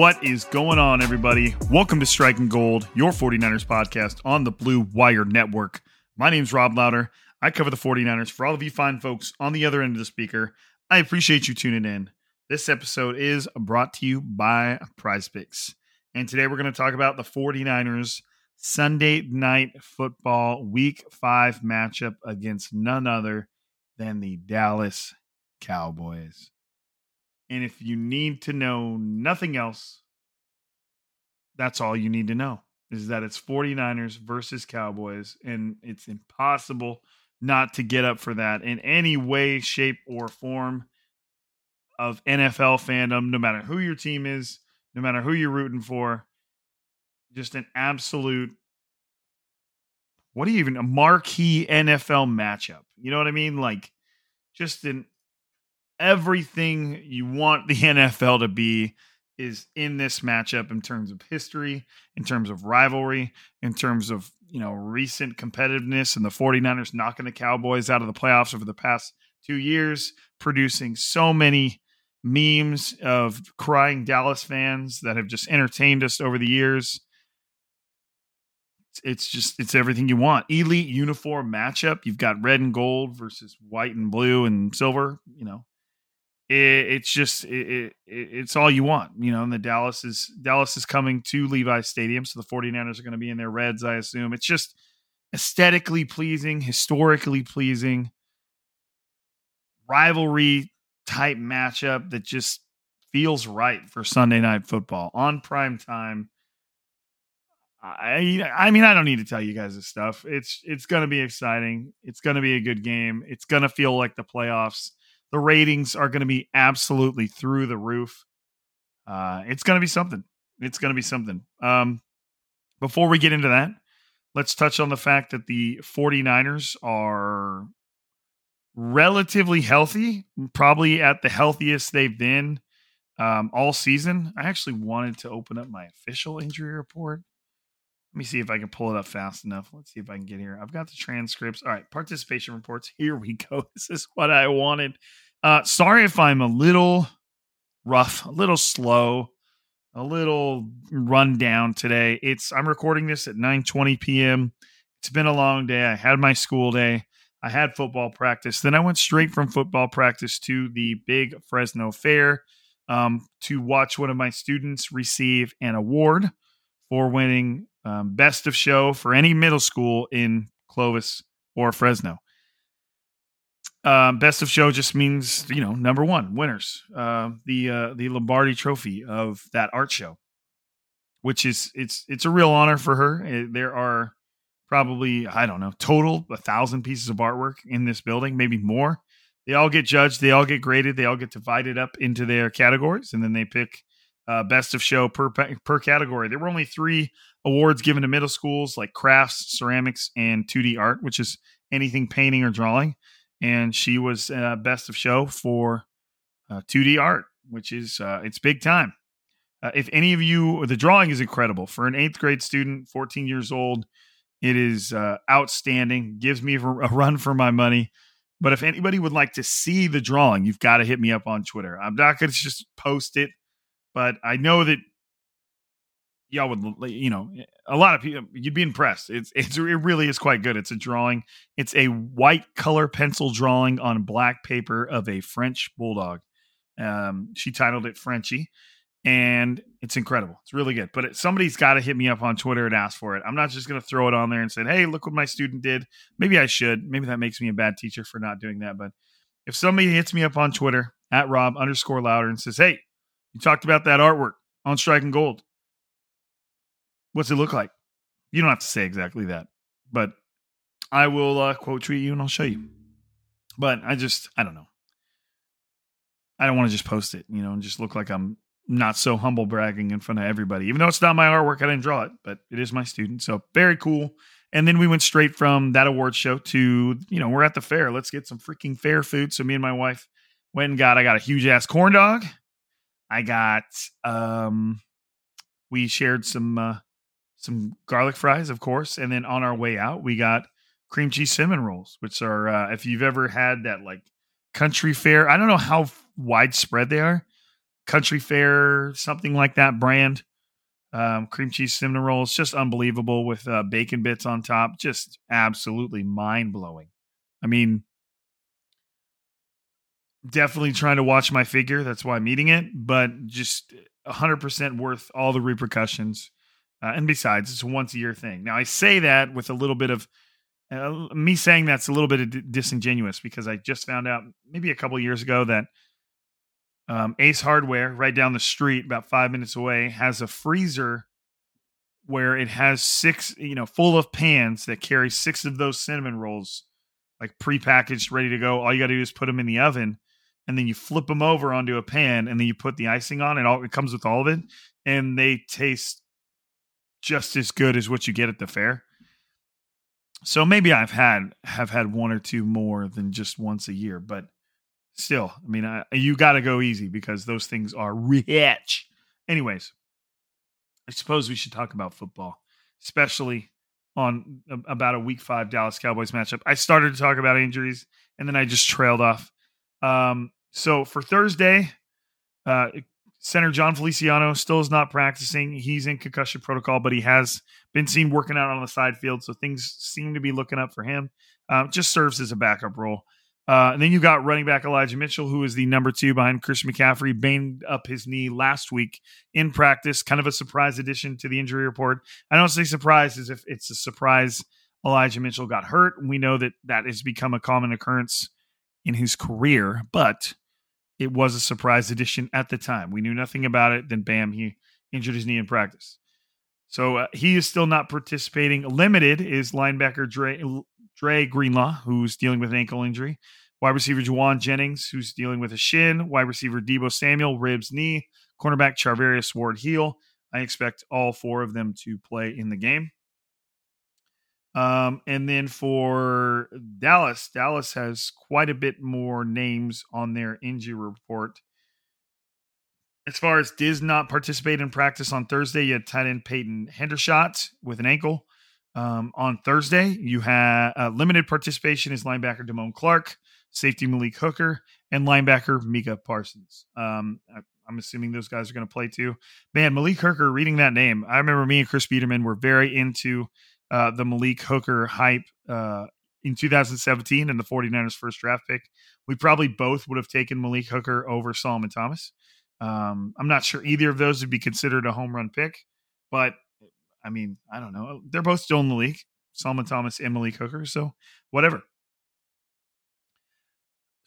What is going on, everybody? Welcome to Striking Gold, your 49ers podcast on the Blue Wire Network. My name's Rob Lowder. I cover the 49ers for all of you fine folks on the other end of the speaker. I appreciate you tuning in. This episode is brought to you by PrizePicks. And today we're going to talk about the 49ers Sunday night football week five matchup against none other than the Dallas Cowboys. And if you need to know nothing else, that's all you need to know is that it's 49ers versus Cowboys. And it's impossible not to get up for that in any way, shape, or form of NFL fandom, no matter who your team is, no matter who you're rooting for. Just an absolute, what do you even, a marquee NFL matchup. You know what I mean? Like, just an everything you want the NFL to be is in this matchup in terms of history, in terms of rivalry, in terms of, you know, recent competitiveness and the 49ers knocking the Cowboys out of the playoffs over the past 2 years, producing so many memes of crying Dallas fans that have just entertained us over the years. It's just it's everything you want. Elite uniform matchup. You've got red and gold versus white and blue and silver, you know it, it's just it, it, it's all you want you know and the dallas is dallas is coming to levi stadium so the 49ers are going to be in their reds i assume it's just aesthetically pleasing historically pleasing rivalry type matchup that just feels right for sunday night football on prime time I I mean I don't need to tell you guys this stuff. It's it's going to be exciting. It's going to be a good game. It's going to feel like the playoffs the ratings are going to be absolutely through the roof. Uh, it's going to be something. It's going to be something. Um, before we get into that, let's touch on the fact that the 49ers are relatively healthy, probably at the healthiest they've been um, all season. I actually wanted to open up my official injury report. Let me see if I can pull it up fast enough. Let's see if I can get here. I've got the transcripts. All right, participation reports. Here we go. This is what I wanted. Uh, sorry if I'm a little rough, a little slow, a little run down today. It's I'm recording this at 9:20 p.m. It's been a long day. I had my school day. I had football practice. Then I went straight from football practice to the big Fresno Fair um, to watch one of my students receive an award for winning um, best of show for any middle school in Clovis or Fresno. Um, best of show just means you know number one winners, uh, the uh, the Lombardi Trophy of that art show, which is it's it's a real honor for her. It, there are probably I don't know total a thousand pieces of artwork in this building, maybe more. They all get judged, they all get graded, they all get divided up into their categories, and then they pick uh, best of show per per category. There were only three awards given to middle schools, like crafts, ceramics, and 2D art, which is anything painting or drawing. And she was uh, best of show for uh, 2D art, which is uh, it's big time. Uh, if any of you, the drawing is incredible for an eighth grade student, 14 years old. It is uh, outstanding. Gives me a run for my money. But if anybody would like to see the drawing, you've got to hit me up on Twitter. I'm not going to just post it, but I know that y'all would, you know, a lot of people you'd be impressed. It's it's it really is quite good. It's a drawing. It's a white color pencil drawing on black paper of a French bulldog. Um, she titled it Frenchie, and it's incredible. It's really good. But it, somebody's got to hit me up on Twitter and ask for it. I'm not just going to throw it on there and say, "Hey, look what my student did." Maybe I should. Maybe that makes me a bad teacher for not doing that. But if somebody hits me up on Twitter at Rob underscore Lowder and says, "Hey, you talked about that artwork on Striking Gold. What's it look like?" You don't have to say exactly that, but I will uh, quote tweet you and I'll show you. But I just, I don't know. I don't want to just post it, you know, and just look like I'm not so humble bragging in front of everybody. Even though it's not my artwork, I didn't draw it, but it is my student. So very cool. And then we went straight from that award show to, you know, we're at the fair. Let's get some freaking fair food. So me and my wife went and got, I got a huge ass corn dog. I got, um, we shared some, uh, some garlic fries, of course. And then on our way out, we got cream cheese cinnamon rolls, which are, uh, if you've ever had that like country fair, I don't know how widespread they are country fair, something like that brand. Um, cream cheese cinnamon rolls, just unbelievable with uh, bacon bits on top. Just absolutely mind blowing. I mean, definitely trying to watch my figure. That's why I'm eating it, but just 100% worth all the repercussions. Uh, and besides, it's a once a year thing. Now, I say that with a little bit of uh, me saying that's a little bit disingenuous because I just found out maybe a couple years ago that um, Ace Hardware, right down the street, about five minutes away, has a freezer where it has six, you know, full of pans that carry six of those cinnamon rolls, like prepackaged, ready to go. All you got to do is put them in the oven, and then you flip them over onto a pan, and then you put the icing on. And all it comes with all of it, and they taste just as good as what you get at the fair. So maybe I've had have had one or two more than just once a year, but still, I mean, I, you got to go easy because those things are rich. Anyways, I suppose we should talk about football, especially on about a week five Dallas Cowboys matchup. I started to talk about injuries and then I just trailed off. Um, so for Thursday, uh, center Jon Feliciano still is not practicing. He's in concussion protocol, but he has been seen working out on the side field. So things seem to be looking up for him. Um, just serves as a backup role. Uh, and then you got running back Elijah Mitchell, who is the number two behind Christian McCaffrey, banged up his knee last week in practice. Kind of a surprise addition to the injury report. I don't say surprise as if it's a surprise Elijah Mitchell got hurt. We know that that has become a common occurrence in his career, but it was a surprise addition at the time. We knew nothing about it. Then, bam, he injured his knee in practice. So uh, he is still not participating. Limited is linebacker Dre, Dre Greenlaw, who's dealing with an ankle injury. Wide receiver Jauan Jennings, who's dealing with a shin. Wide receiver Deebo Samuel, ribs, knee. Cornerback Charvarius Ward, heel. I expect all four of them to play in the game. Um, and then for Dallas, Dallas has quite a bit more names on their injury report. As far as does not participate in practice on Thursday, you had tight end Peyton Hendershot with an ankle. Um, on Thursday, you have uh, limited participation is linebacker Damone Clark safety Malik Hooker, and linebacker Micah Parsons. Um, I, am assuming those guys are going to play too. Man, Malik Hooker, reading that name, I remember me and Chris Biderman were very into uh, the Malik Hooker hype uh, in 2017 and the 49ers first draft pick. We probably both would have taken Malik Hooker over Solomon Thomas. Um, I'm not sure either of those would be considered a home run pick, but I mean, I don't know. They're both still in the league, Solomon Thomas and Malik Hooker. So whatever.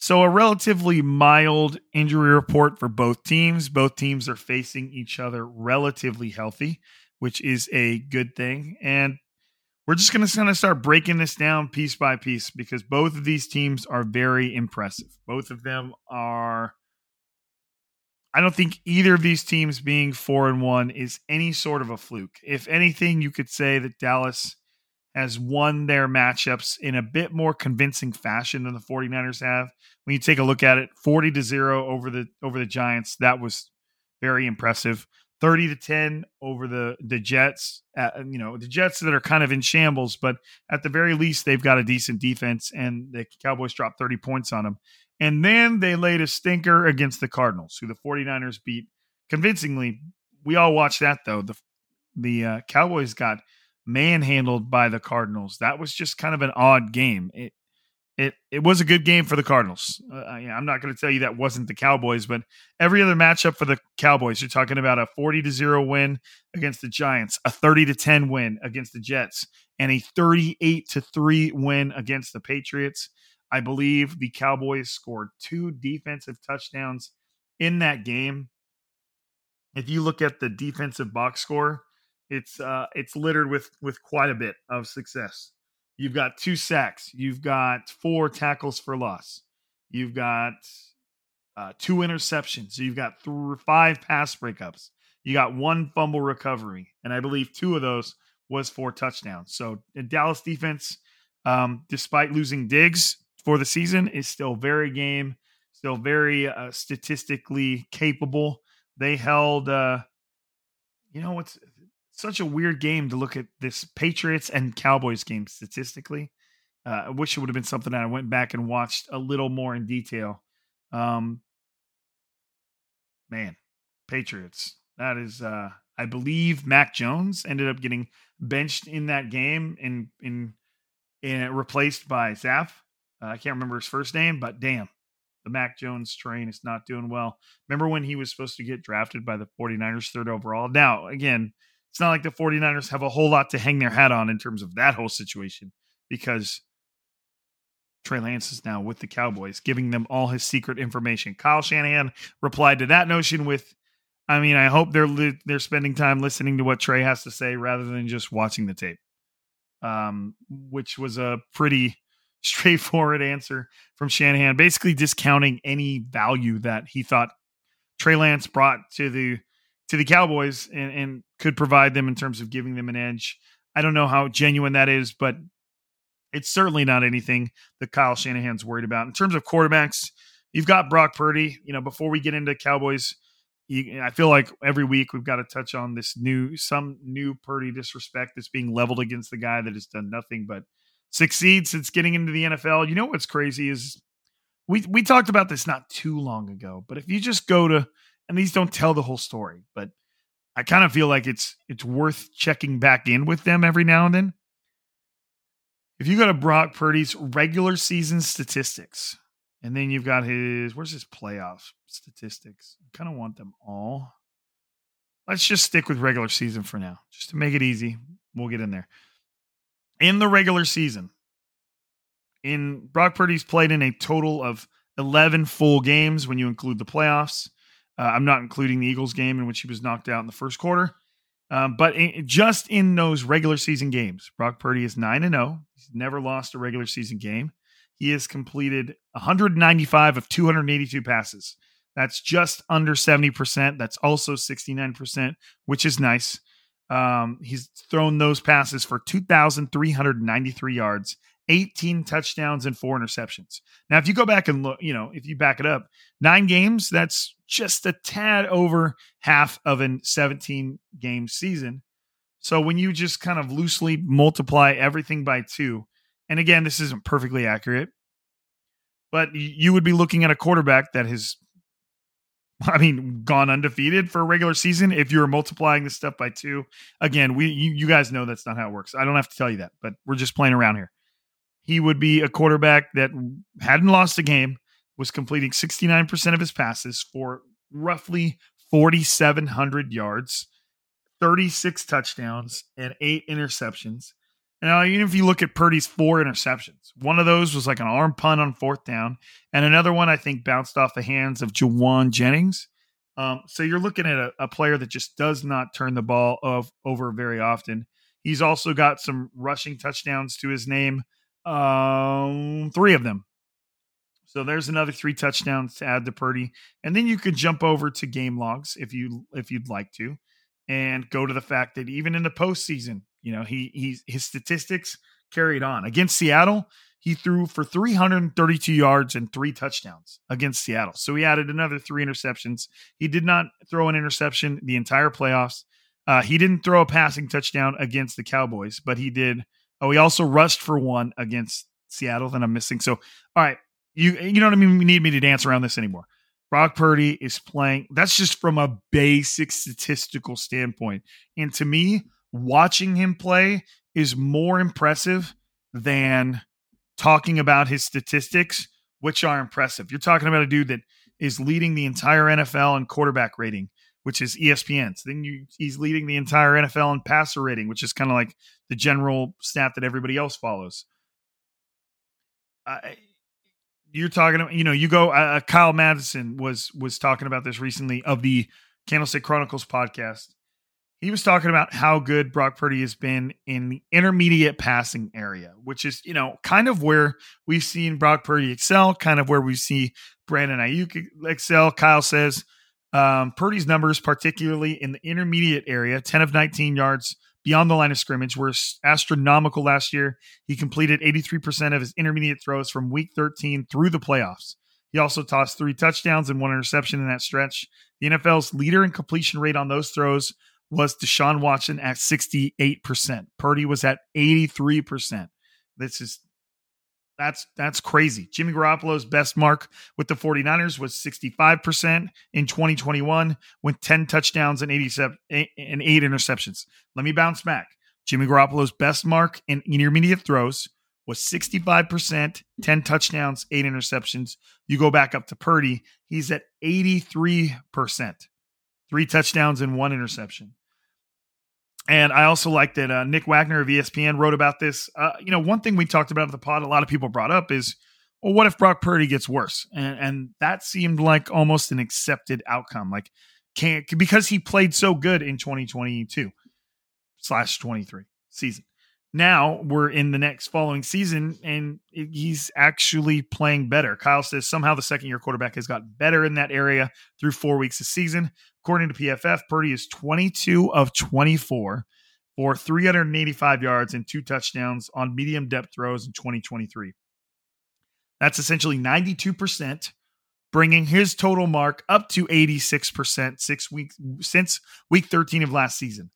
So, a relatively mild injury report for both teams. Both teams are facing each other relatively healthy, which is a good thing. And we're just going to kind of start breaking this down piece by piece because both of these teams are very impressive. Both of them are I don't think either of these teams being four and one is any sort of a fluke. If anything, you could say that Dallas has won their matchups in a bit more convincing fashion than the 49ers have. When you take a look at it, 40 to 0 over the over the Giants, that was very impressive. 30 to 10 over the the Jets. Uh, you know, the Jets that are kind of in shambles, but at the very least they've got a decent defense and the Cowboys dropped 30 points on them. And then they laid a stinker against the Cardinals, who the 49ers beat convincingly. We all watched that though. The the uh, Cowboys got manhandled by the Cardinals. That was just kind of an odd game. It it it was a good game for the Cardinals. Uh, yeah, I'm not going to tell you that wasn't the Cowboys, but every other matchup for the Cowboys, you're talking about a 40 to 0 win against the Giants, a 30 to 10 win against the Jets, and a 38 to 3 win against the Patriots. I believe the Cowboys scored two defensive touchdowns in that game. If you look at the defensive box score, it's uh, it's littered with with quite a bit of success. You've got two sacks. You've got four tackles for loss. You've got uh, two interceptions. You've got five pass breakups. You got one fumble recovery, and I believe two of those was for touchdowns. So Dallas defense, um, despite losing Diggs for the season, is still very game, still very uh, statistically capable. They held, uh, you know, what's such a weird game to look at this Patriots and Cowboys game statistically. Uh, I wish it would have been something that I went back and watched a little more in detail. Um, man, Patriots. That is, uh, I believe Mac Jones ended up getting benched in that game and in, in, in replaced by Zappe. Uh, I can't remember his first name, but damn, the Mac Jones train is not doing well. Remember when he was supposed to get drafted by the 49ers third overall? Now, again, it's not like the 49ers have a whole lot to hang their hat on in terms of that whole situation because Trey Lance is now with the Cowboys, giving them all his secret information. Kyle Shanahan replied to that notion with, "I mean, I hope they're li- they're spending time listening to what Trey has to say rather than just watching the tape," um, which was a pretty straightforward answer from Shanahan, basically discounting any value that he thought Trey Lance brought to the to the Cowboys and, and could provide them in terms of giving them an edge. I don't know how genuine that is, but it's certainly not anything that Kyle Shanahan's worried about. In terms of quarterbacks, you've got Brock Purdy. You know, before we get into Cowboys, you, I feel like every week we've got to touch on this new, some new Purdy disrespect that's being leveled against the guy that has done nothing but succeed since getting into the NFL. You know what's crazy is we we talked about this not too long ago, but if you just go to and these don't tell the whole story, but I kind of feel like it's it's worth checking back in with them every now and then. If you go to Brock Purdy's regular season statistics, and then you've got his where's his playoff statistics? I kind of want them all. Let's just stick with regular season for now, just to make it easy. We'll get in there. In the regular season, in Brock Purdy's played in a total of 11 full games when you include the playoffs. Uh, I'm not including the Eagles game in which he was knocked out in the first quarter. Um, but in, just in those regular season games, Brock Purdy is 9 and 0. He's never lost a regular season game. He has completed 195 of 282 passes. That's just under 70%. That's also 69%, which is nice. Um, he's thrown those passes for 2,393 yards 18 touchdowns and four interceptions. Now, if you go back and look, you know, if you back it up, nine games, that's just a tad over half of a 17 game season. So when you just kind of loosely multiply everything by two, and again, this isn't perfectly accurate, but you would be looking at a quarterback that has, I mean, gone undefeated for a regular season. If you're multiplying this stuff by two, again, we you, you guys know that's not how it works. I don't have to tell you that, but we're just playing around here he would be a quarterback that hadn't lost a game, was completing 69% of his passes for roughly 4,700 yards, 36 touchdowns, and eight interceptions. Now, even if you look at Purdy's four interceptions, one of those was like an arm punt on fourth down, and another one I think bounced off the hands of Jauan Jennings. Um, so you're looking at a, a, player that just does not turn the ball of, over very often. He's also got some rushing touchdowns to his name. Um, three of them. So there's another three touchdowns to add to Purdy, and then you could jump over to game logs if you if you'd like to, and go to the fact that even in the postseason, you know he he's his statistics carried on against Seattle. He threw for 332 yards and three touchdowns against Seattle. So he added another three interceptions. He did not throw an interception the entire playoffs. Uh, he didn't throw a passing touchdown against the Cowboys, but he did. Uh, oh, he also rushed for one against Seattle that I'm missing. So, all right, you you know what I mean? We need me to dance around this anymore. Brock Purdy is playing. That's just from a basic statistical standpoint, and to me, watching him play is more impressive than talking about his statistics, which are impressive. You're talking about a dude that is leading the entire NFL in quarterback rating, which is ESPN's. Then you, he's leading the entire NFL in passer rating, which is kind of like the general stat that everybody else follows. Uh, you're talking about, you know, you go. Uh, Kyle Madson was was talking about this recently of the Candlestick Chronicles podcast. He was talking about how good Brock Purdy has been in the intermediate passing area, which is, you know, kind of where we've seen Brock Purdy excel, kind of where we see Brandon Aiyuk excel. Kyle says um, Purdy's numbers, particularly in the intermediate area, 10 of 19 yards beyond the line of scrimmage, were astronomical last year. He completed 83% of his intermediate throws from week 13 through the playoffs. He also tossed three touchdowns and one interception in that stretch. The NFL's leader in completion rate on those throws was Deshaun Watson at 68%. Purdy was at 83%. This is that's that's crazy. Jimmy Garoppolo's best mark with the 49ers was 65% in 2021 with 10 touchdowns and 87 and 8 interceptions. Let me bounce back. Jimmy Garoppolo's best mark in intermediate throws was 65%, 10 touchdowns, 8 interceptions. You go back up to Purdy, he's at 83%. 3 touchdowns and 1 interception. And I also like that uh, Nick Wagoner of ESPN wrote about this. Uh, you know, one thing we talked about at the pod, a lot of people brought up is, well, what if Brock Purdy gets worse? And, and that seemed like almost an accepted outcome. Like, can't because he played so good in 2022 slash 23 season. Now we're in the next following season, and he's actually playing better. Kyle says somehow the second year quarterback has gotten better in that area through four weeks of season. According to PFF, Purdy is 22 of 24 for 385 yards and two touchdowns on medium depth throws in 2023. That's essentially 92%, bringing his total mark up to 86% six weeks since week 13 of last season.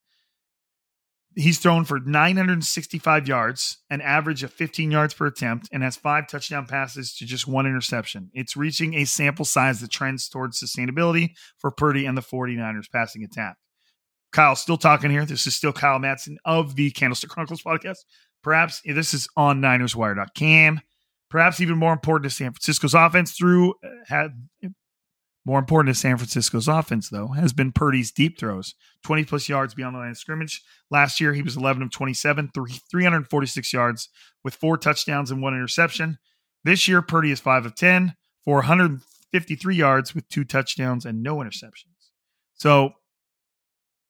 He's thrown for 965 yards, an average of 15 yards per attempt, and has five touchdown passes to just one interception. It's reaching a sample size that trends towards sustainability for Purdy and the 49ers passing attack. Kyle, still talking here. This is still Kyle Madson of the Candlestick Chronicles podcast. Perhaps this is on NinersWire.com. Perhaps even more important to San Francisco's offense through uh, had more important to San Francisco's offense, though, has been Purdy's deep throws 20 plus yards beyond the line of scrimmage. Last year, he was 11 of 27, 346 yards with four touchdowns and one interception. This year, Purdy is 5 of 10 for 153 yards with two touchdowns and no interceptions. So,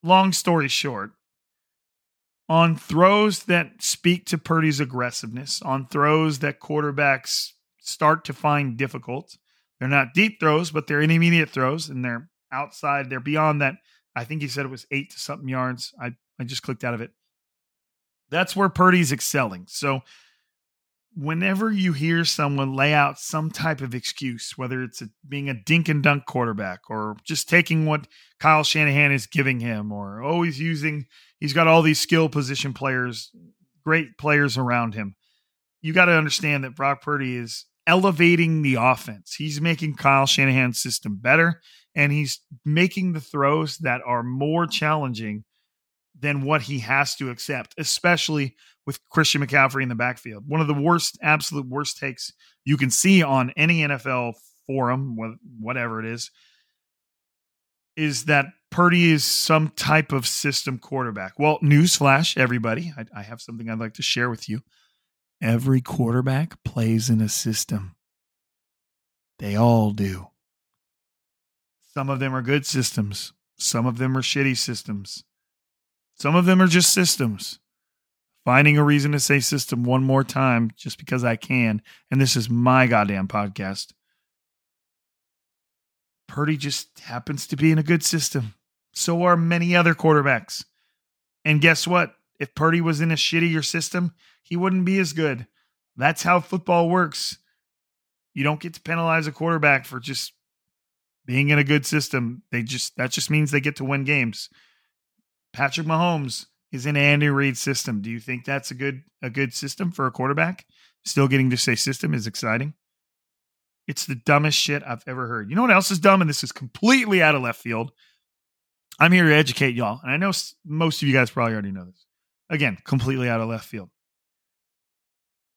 long story short, on throws that speak to Purdy's aggressiveness, on throws that quarterbacks start to find difficult, they're not deep throws, but they're intermediate throws, and they're outside. They're beyond that. I think he said it was eight to something yards. I I just clicked out of it. That's where Purdy's excelling. So whenever you hear someone lay out some type of excuse, whether it's a, being a dink and dunk quarterback or just taking what Kyle Shanahan is giving him, or oh, always using, he's got all these skill position players, great players around him. You got to understand that Brock Purdy is elevating the offense. He's making Kyle Shanahan's system better, and he's making the throws that are more challenging than what he has to accept, especially with Christian McCaffrey in the backfield. One of the worst, absolute worst takes you can see on any NFL forum, whatever it is, is that Purdy is some type of system quarterback. Well, newsflash, everybody, I, I have something I'd like to share with you. Every quarterback plays in a system. They all do. Some of them are good systems, some of them are shitty systems. Some of them are just systems. Finding a reason to say system one more time just because I can. And this is my goddamn podcast. Purdy just happens to be in a good system. So are many other quarterbacks. And guess what? If Purdy was in a shittier system, he wouldn't be as good. That's how football works. You don't get to penalize a quarterback for just being in a good system. They just that just means they get to win games. Patrick Mahomes is in Andy Reid's system. Do you think that's a good a good system for a quarterback? Still getting to say system is exciting. It's the dumbest shit I've ever heard. You know what else is dumb? And this is completely out of left field. I'm here to educate y'all. And I know most of you guys probably already know this. Again, completely out of left field.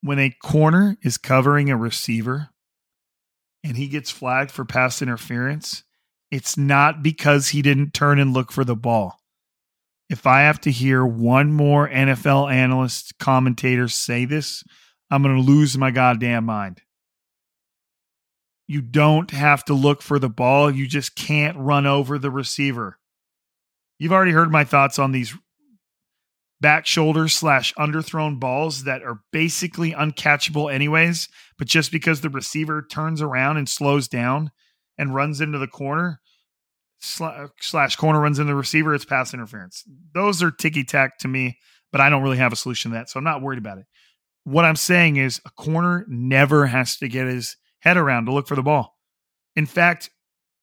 When a corner is covering a receiver and he gets flagged for pass interference, it's not because he didn't turn and look for the ball. If I have to hear one more NFL analyst commentator say this, I'm going to lose my goddamn mind. You don't have to look for the ball. You just can't run over the receiver. You've already heard my thoughts on these back shoulder slash underthrown balls that are basically uncatchable anyways. But just because the receiver turns around and slows down and runs into the corner slash corner runs into the receiver, it's pass interference. Those are ticky tack to me, but I don't really have a solution to that. So I'm not worried about it. What I'm saying is a corner never has to get his head around to look for the ball. In fact,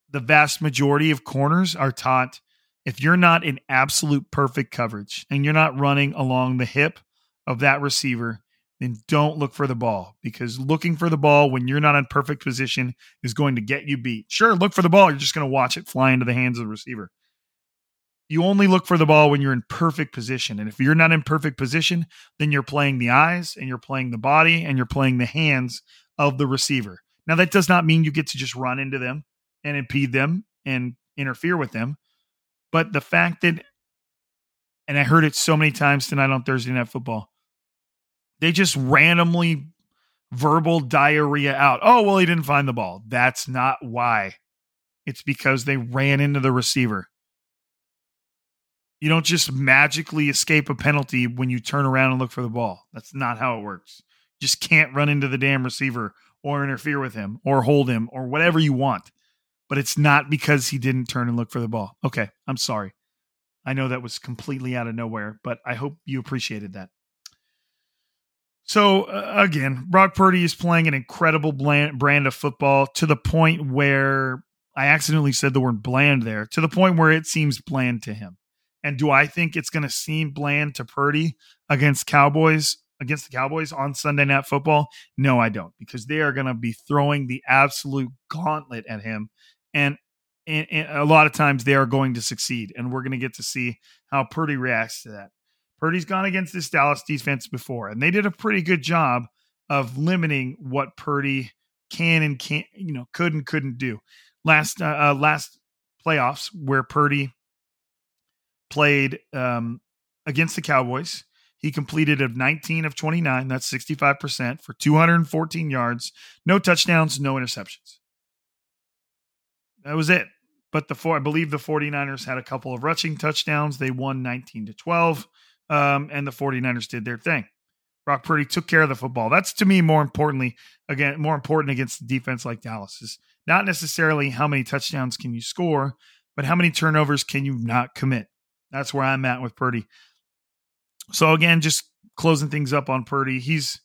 the vast majority of corners are taught if you're not in absolute perfect coverage and you're not running along the hip of that receiver, then don't look for the ball because looking for the ball when you're not in perfect position is going to get you beat. Sure, look for the ball. You're just going to watch it fly into the hands of the receiver. You only look for the ball when you're in perfect position. And if you're not in perfect position, then you're playing the eyes and you're playing the body and you're playing the hands of the receiver. Now, that does not mean you get to just run into them and impede them and interfere with them. But the fact that, and I heard it so many times tonight on Thursday Night Football, they just randomly verbal diarrhea out. Oh, well, he didn't find the ball. That's not why. It's because they ran into the receiver. You don't just magically escape a penalty when you turn around and look for the ball. That's not how it works. You just can't run into the damn receiver or interfere with him or hold him or whatever you want but it's not because he didn't turn and look for the ball. Okay, I'm sorry. I know that was completely out of nowhere, but I hope you appreciated that. So uh, again, Brock Purdy is playing an incredible bland, brand of football to the point where I accidentally said the word bland there, to the point where it seems bland to him. And do I think it's going to seem bland to Purdy against Cowboys? Against the Cowboys on Sunday Night Football? No, I don't, because they are going to be throwing the absolute gauntlet at him and, and, and a lot of times they are going to succeed, and we're going to get to see how Purdy reacts to that. Purdy's gone against this Dallas defense before, and they did a pretty good job of limiting what Purdy can and can't, you know, could and couldn't do. Last uh, last playoffs where Purdy played um, against the Cowboys, he completed of 19 of 29, that's 65% for 214 yards, no touchdowns, no interceptions. That was it. But the four, I believe the 49ers had a couple of rushing touchdowns. They won 19 to 12. Um, and the 49ers did their thing. Brock Purdy took care of the football. That's to me more importantly, again, more important against the defense like Dallas is not necessarily how many touchdowns can you score, but how many turnovers can you not commit. That's where I'm at with Purdy. So again, just closing things up on Purdy. He's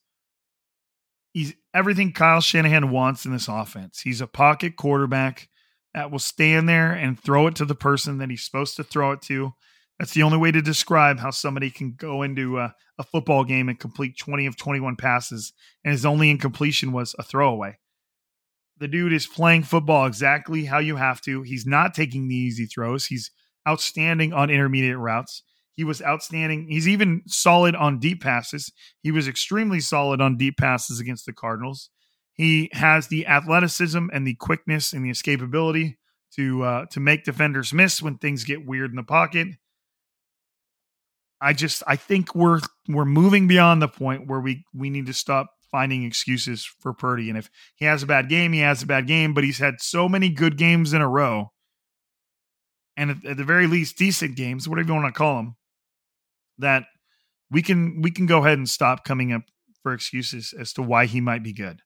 he's everything Kyle Shanahan wants in this offense. He's a pocket quarterback that will stand there and throw it to the person that he's supposed to throw it to. That's the only way to describe how somebody can go into a, a, football game and complete 20 of 21 passes, and his only incompletion was a throwaway. The dude is playing football exactly how you have to. He's not taking the easy throws. He's outstanding on intermediate routes. He was outstanding. He's even solid on deep passes. He was extremely solid on deep passes against the Cardinals. He has the athleticism and the quickness and the escapability to uh, to make defenders miss when things get weird in the pocket. I just I think we're we're moving beyond the point where we we need to stop finding excuses for Purdy. And if he has a bad game, he has a bad game. But he's had so many good games in a row, and at, at the very least, decent games, whatever you want to call them, that we can we can go ahead and stop coming up for excuses as to why he might be good.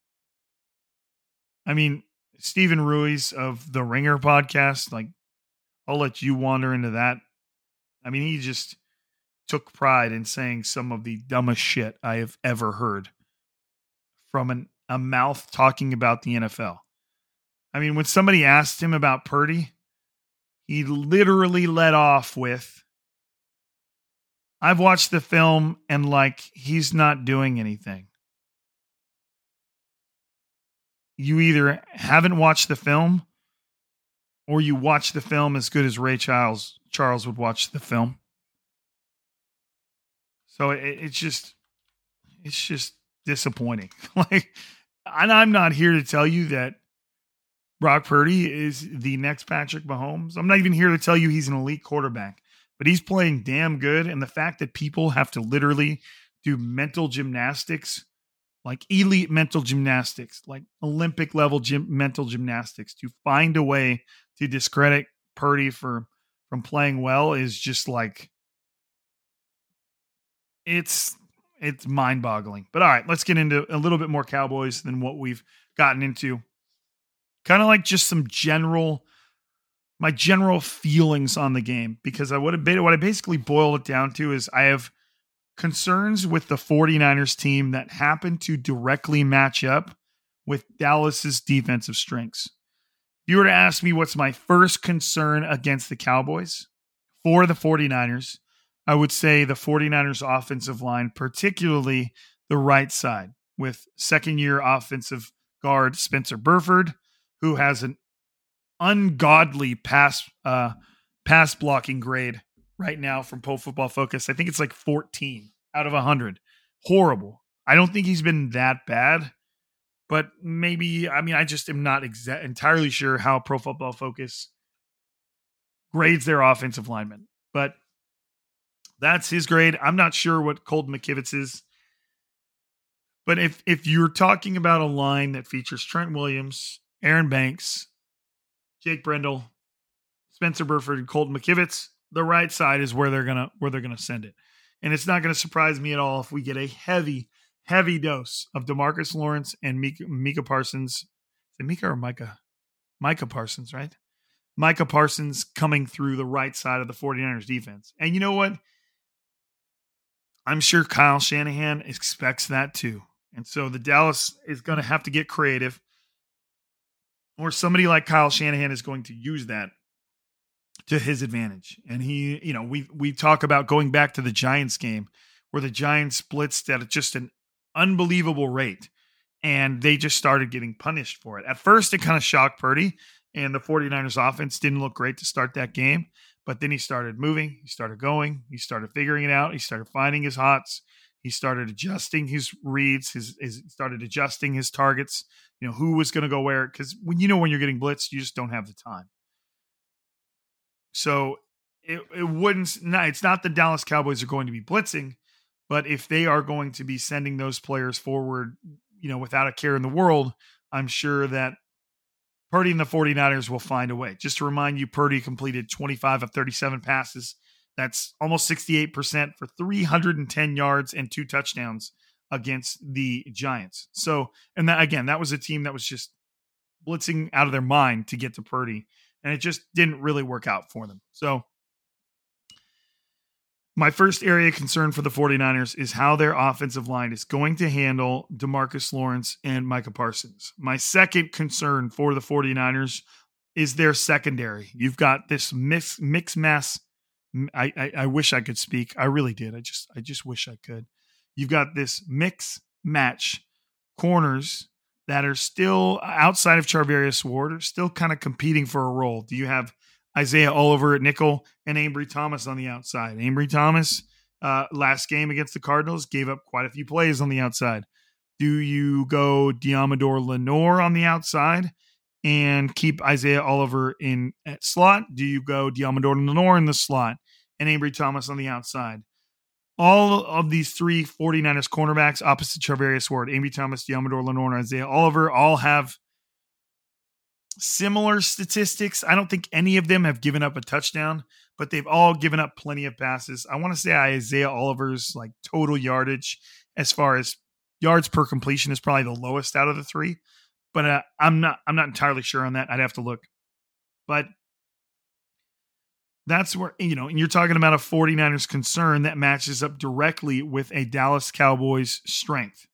I mean, Steven Ruiz of the Ringer podcast, like I'll let you wander into that. I mean, he just took pride in saying some of the dumbest shit I have ever heard from an, a mouth talking about the NFL. I mean, when somebody asked him about Purdy, he literally let off with, I've watched the film and like he's not doing anything. You either haven't watched the film or you watch the film as good as Ray Charles Charles would watch the film. So it, it's just it's just disappointing. like and I'm not here to tell you that Brock Purdy is the next Patrick Mahomes. I'm not even here to tell you he's an elite quarterback, but he's playing damn good. And the fact that people have to literally do mental gymnastics, like elite mental gymnastics, like Olympic level gym, mental gymnastics, to find a way to discredit Purdy for from playing well is just like it's it's mind boggling. But all right, let's get into a little bit more Cowboys than what we've gotten into. Kind of like just some general my general feelings on the game because I would have what I basically boiled it down to is I have concerns with the 49ers team that happen to directly match up with Dallas's defensive strengths. If you were to ask me what's my first concern against the Cowboys for the 49ers, I would say the 49ers offensive line, particularly the right side, with second year offensive guard Spencer Burford, who has an ungodly pass uh, pass blocking grade right now from Pro Football Focus. I think it's like 14 out of 100. Horrible. I don't think he's been that bad, but maybe I mean I just am not exa- entirely sure how Pro Football Focus grades their offensive linemen. But that's his grade. I'm not sure what Colton McKivitz is. But if if you're talking about a line that features Trent Williams, Aaron Banks, Jake Brendel, Spencer Burford, and Colton McKivitz, the right side is where they're gonna where they're gonna send it. And it's not gonna surprise me at all if we get a heavy, heavy dose of Demarcus Lawrence and Micah, Micah Parsons. Is Micah or Micah? Micah Parsons, right? Micah Parsons coming through the right side of the 49ers defense. And you know what? I'm sure Kyle Shanahan expects that too. And so the Dallas is going to have to get creative, or somebody like Kyle Shanahan is going to use that to his advantage. And he, you know, we we talk about going back to the Giants game where the Giants blitzed at just an unbelievable rate and they just started getting punished for it. At first it kind of shocked Purdy and the 49ers offense didn't look great to start that game. But then he started moving, he started going, he started figuring it out, he started finding his hots, he started adjusting his reads, his, his started adjusting his targets, you know, who was going to go where cuz when you know when you're getting blitzed, you just don't have the time. So it, it wouldn't not, it's not the Dallas Cowboys are going to be blitzing, but if they are going to be sending those players forward, you know, without a care in the world, I'm sure that Purdy and the 49ers will find a way. Just to remind you, Purdy completed 25 of 37 passes. That's almost 68% for 310 yards and two touchdowns against the Giants. So, and that again, that was a team that was just blitzing out of their mind to get to Purdy, and it just didn't really work out for them. So, my first area of concern for the 49ers is how their offensive line is going to handle Demarcus Lawrence and Micah Parsons. My second concern for the 49ers is their secondary. You've got this mix mix mass. I, I, I wish I could speak. I really did. I just I just wish I could. You've got this mix match corners that are still outside of Charvarius Ward, are still kind of competing for a role. Do you have Isaiah Oliver at nickel, and Ambry Thomas on the outside. Ambry Thomas, uh, last game against the Cardinals, gave up quite a few plays on the outside. Do you go Deommodore Lenoir on the outside and keep Isaiah Oliver in at slot? Do you go Deommodore Lenoir in the slot and Ambry Thomas on the outside? All of these three 49ers cornerbacks opposite Charvarius Ward, Ambry Thomas, Deommodore Lenoir, and Isaiah Oliver all have similar statistics. I don't think any of them have given up a touchdown, but they've all given up plenty of passes. I want to say Isaiah Oliver's like total yardage as far as yards per completion is probably the lowest out of the three, but uh, I'm not I'm not entirely sure on that. I'd have to look. But that's where you know, and you're talking about a 49ers concern that matches up directly with a Dallas Cowboys strength.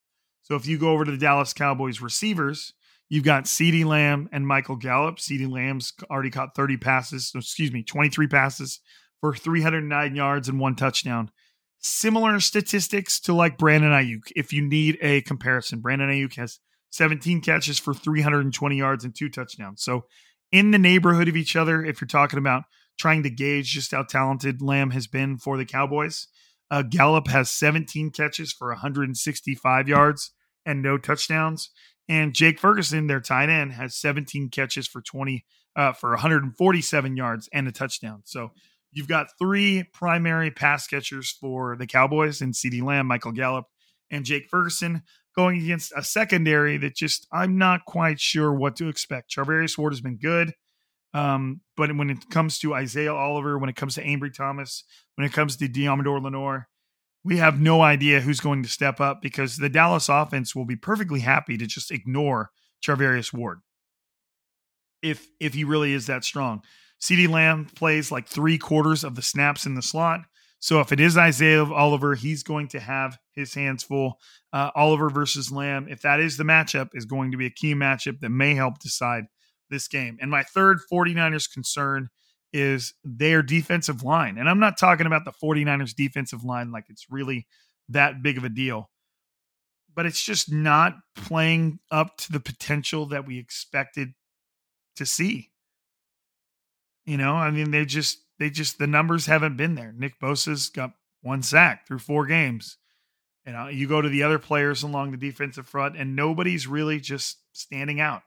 So if you go over to the Dallas Cowboys receivers, you've got CeeDee Lamb and Michael Gallup. CeeDee Lamb's already caught 30 passes, excuse me, 23 passes for 309 yards and one touchdown. Similar statistics to like Brandon Aiyuk. If you need a comparison, Brandon Aiyuk has 17 catches for 320 yards and two touchdowns. So in the neighborhood of each other, if you're talking about trying to gauge just how talented Lamb has been for the Cowboys. Uh, Gallup has 17 catches for 165 yards and no touchdowns. And Jake Ferguson, their tight end, has 17 catches for 20 uh, for 147 yards and a touchdown. So you've got three primary pass catchers for the Cowboys and CeeDee Lamb, Michael Gallup, and Jake Ferguson going against a secondary that just I'm not quite sure what to expect. Charvarius Ward has been good. Um, but when it comes to Isaiah Oliver, when it comes to Ambry Thomas, when it comes to Deommodore Lenoir, we have no idea who's going to step up because the Dallas offense will be perfectly happy to just ignore Charvarius Ward if if he really is that strong. CeeDee Lamb plays like three quarters of the snaps in the slot. So if it is Isaiah Oliver, he's going to have his hands full. Uh, Oliver versus Lamb, if that is the matchup, is going to be a key matchup that may help decide this game. And my third 49ers concern is their defensive line. And I'm not talking about the 49ers defensive line like it's really that big of a deal, but it's just not playing up to the potential that we expected to see. You know, I mean, they just, they just, the numbers haven't been there. Nick Bosa's got one sack through four games. You uh, know, you go to the other players along the defensive front, and nobody's really just standing out.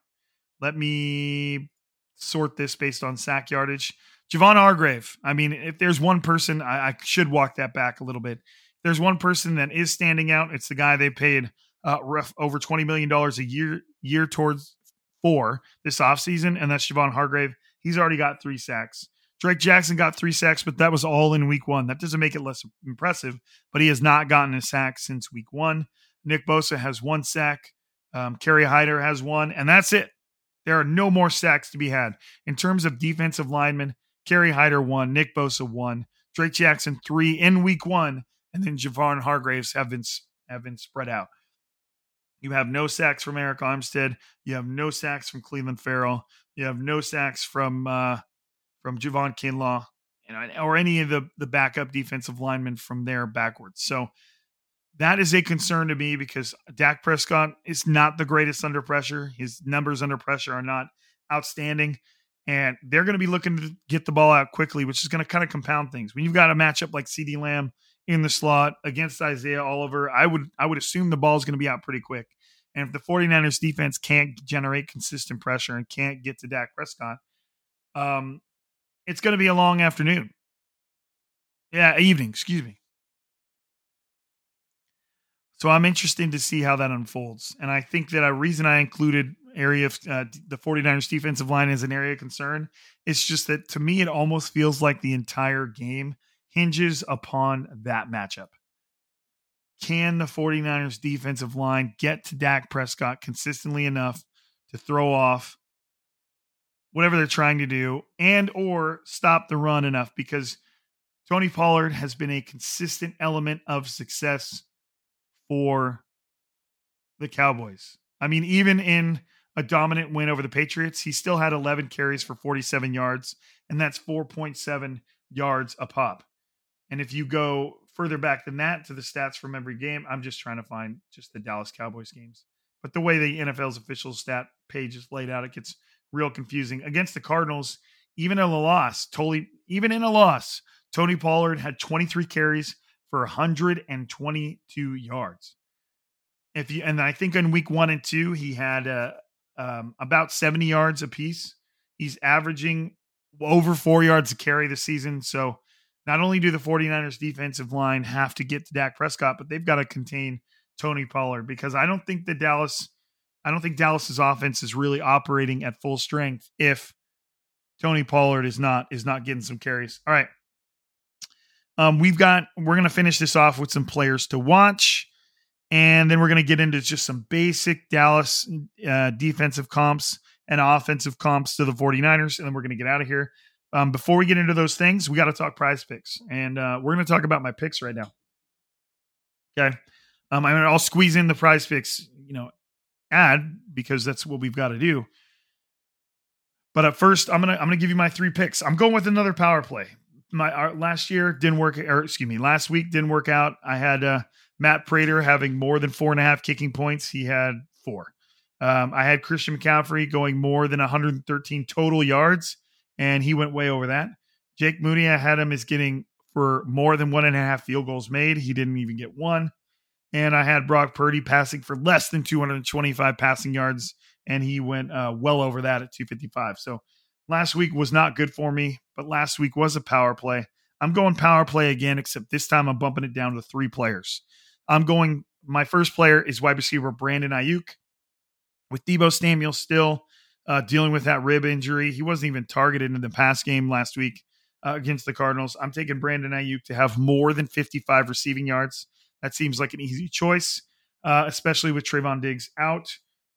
Let me sort this based on sack yardage. Javon Hargrave. I mean, if there's one person, I, I, should walk that back a little bit. If there's one person that is standing out. It's the guy they paid uh, rough, over twenty million dollars a year year towards for this offseason, and that's Javon Hargrave. He's already got three sacks. Drake Jackson got three sacks, but that was all in week one. That doesn't make it less impressive, but he has not gotten a sack since week one. Nick Bosa has one sack. Um, Kerry Hyder has one, and that's it. There are no more sacks to be had. In terms of defensive linemen, Kerry Hyder one, Nick Bosa one, Drake Jackson three in week one, and then Javon Hargraves have been have been spread out. You have no sacks from Arik Armstead. You have no sacks from Clelin Ferrell. You have no sacks from uh, from Javon Kinlaw, or any of the the backup defensive linemen from there backwards. So that is a concern to me because Dak Prescott is not the greatest under pressure. His numbers under pressure are not outstanding. And they're going to be looking to get the ball out quickly, which is going to kind of compound things. When you've got a matchup like CeeDee Lamb in the slot against Isaiah Oliver, I would I would assume the ball is going to be out pretty quick. And if the 49ers defense can't generate consistent pressure and can't get to Dak Prescott, um, it's going to be a long afternoon. Yeah, evening, excuse me. So I'm interested to see how that unfolds. And I think that a reason I included area of uh, the 49ers defensive line as an area of concern is just that to me, it almost feels like the entire game hinges upon that matchup. Can the 49ers defensive line get to Dak Prescott consistently enough to throw off whatever they're trying to do and or stop the run enough because Tony Pollard has been a consistent element of success for the Cowboys. I mean, even in a dominant win over the Patriots, he still had 11 carries for 47 yards, and that's 4.7 yards a pop. And if you go further back than that to the stats from every game, I'm just trying to find just the Dallas Cowboys games. But the way the NFL's official stat page is laid out, it gets real confusing. Against the Cardinals, even in a loss, totally, even in a loss, Tony Pollard had 23 carries for 122 yards. If you and I think in week one and two he had uh, um, about 70 yards apiece. He's averaging over four yards a carry this season. So not only do the 49ers defensive line have to get to Dak Prescott, but they've got to contain Tony Pollard because I don't think the Dallas, I don't think Dallas's offense is really operating at full strength if Tony Pollard is not is not getting some carries. All right. Um, we've got we're gonna finish this off with some players to watch. And then we're to get into just some basic Dallas uh, defensive comps and offensive comps to the 49ers. And then we're to get out of here. Um, before we get into those things, we got to talk PrizePicks. And uh, we're to talk about my picks right now. Okay. Um, I mean, I'll squeeze in the PrizePicks, you know, ad because that's what we've got to do. But at first, I'm gonna I'm gonna give you my three picks. I'm going with another power play. My our, last year didn't work, or excuse me, last week didn't work out. I had uh, Matt Prater having more than four and a half kicking points. He had four. Um, I had Christian McCaffrey going more than 113 total yards, and he went way over that. Jake Moody, I had him as getting for more than one and a half field goals made. He didn't even get one. And I had Brock Purdy passing for less than 225 passing yards, and he went uh, well over that at 255. So last week was not good for me, but last week was a power play. I'm going power play again, except this time I'm bumping it down to three players. I'm going. My first player is wide receiver Brandon Aiyuk With Deebo Samuel still uh, dealing with that rib injury, he wasn't even targeted in the pass game last week uh, against the Cardinals. I'm taking Brandon Aiyuk to have more than 55 receiving yards. That seems like an easy choice, uh, especially with Trevon Diggs out.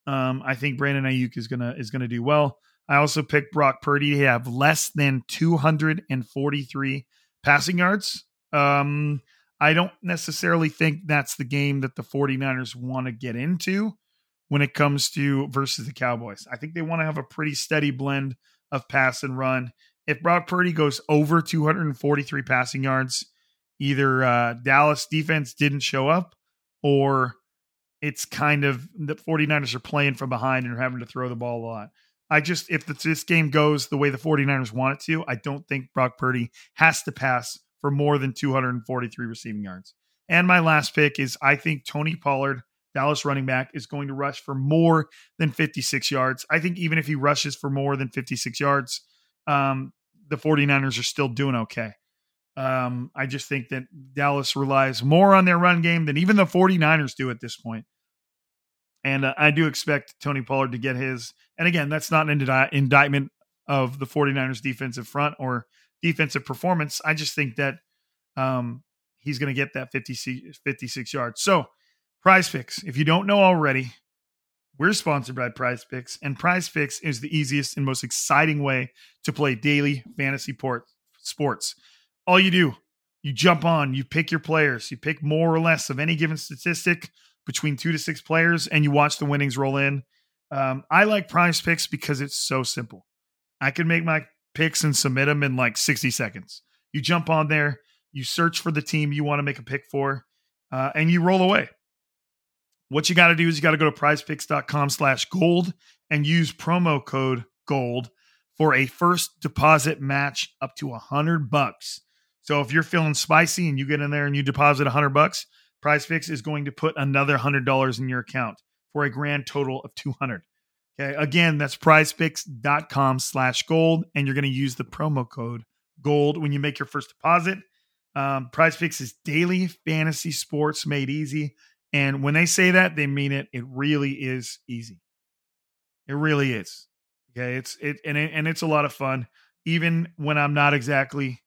Um, I think Brandon Aiyuk is gonna is gonna do well. I also picked Brock Purdy to have less than 243 passing yards. Um, I don't necessarily think that's the game that the 49ers want to get into when it comes to versus the Cowboys. I think they want to have a pretty steady blend of pass and run. If Brock Purdy goes over 243 passing yards, either uh, Dallas defense didn't show up or it's kind of the 49ers are playing from behind and are having to throw the ball a lot. I just, if this game goes the way the 49ers want it to, I don't think Brock Purdy has to pass for more than 243 receiving yards. And my last pick is I think Tony Pollard, Dallas running back, is going to rush for more than 56 yards. I think even if he rushes for more than 56 yards, um, the 49ers are still doing okay. Um, I just think that Dallas relies more on their run game than even the 49ers do at this point. And uh, I do expect Tony Pollard to get his. And again, that's not an indictment of the 49ers defensive front or defensive performance. I just think that um, he's going to get that 50, 56 yards. So, PrizePicks. If you don't know already, we're sponsored by PrizePicks, and PrizePicks is the easiest and most exciting way to play daily fantasy port sports. All you do, you jump on, you pick your players, you pick more or less of any given statistic between two to six players, and you watch the winnings roll in. Um, I like PrizePicks because it's so simple. I can make my picks and submit them in like 60 seconds. You jump on there, you search for the team you want to make a pick for, uh, and you roll away. What you got to do is you got to go to prizepicks.com slash gold and use promo code gold for a first deposit match up to a hundred bucks. So if you're feeling spicy and you get in there and you deposit a hundred bucks, PrizePicks is going to put another hundred dollars in your account for a grand total of 200. Okay. Again, that's prizepicks.com slash gold. And you're going to use the promo code gold when you make your first deposit. Um, is daily fantasy sports made easy. And when they say that, they mean it. It really is easy. It really is. Okay. It's it and it, and it's a lot of fun. Even when I'm not exactly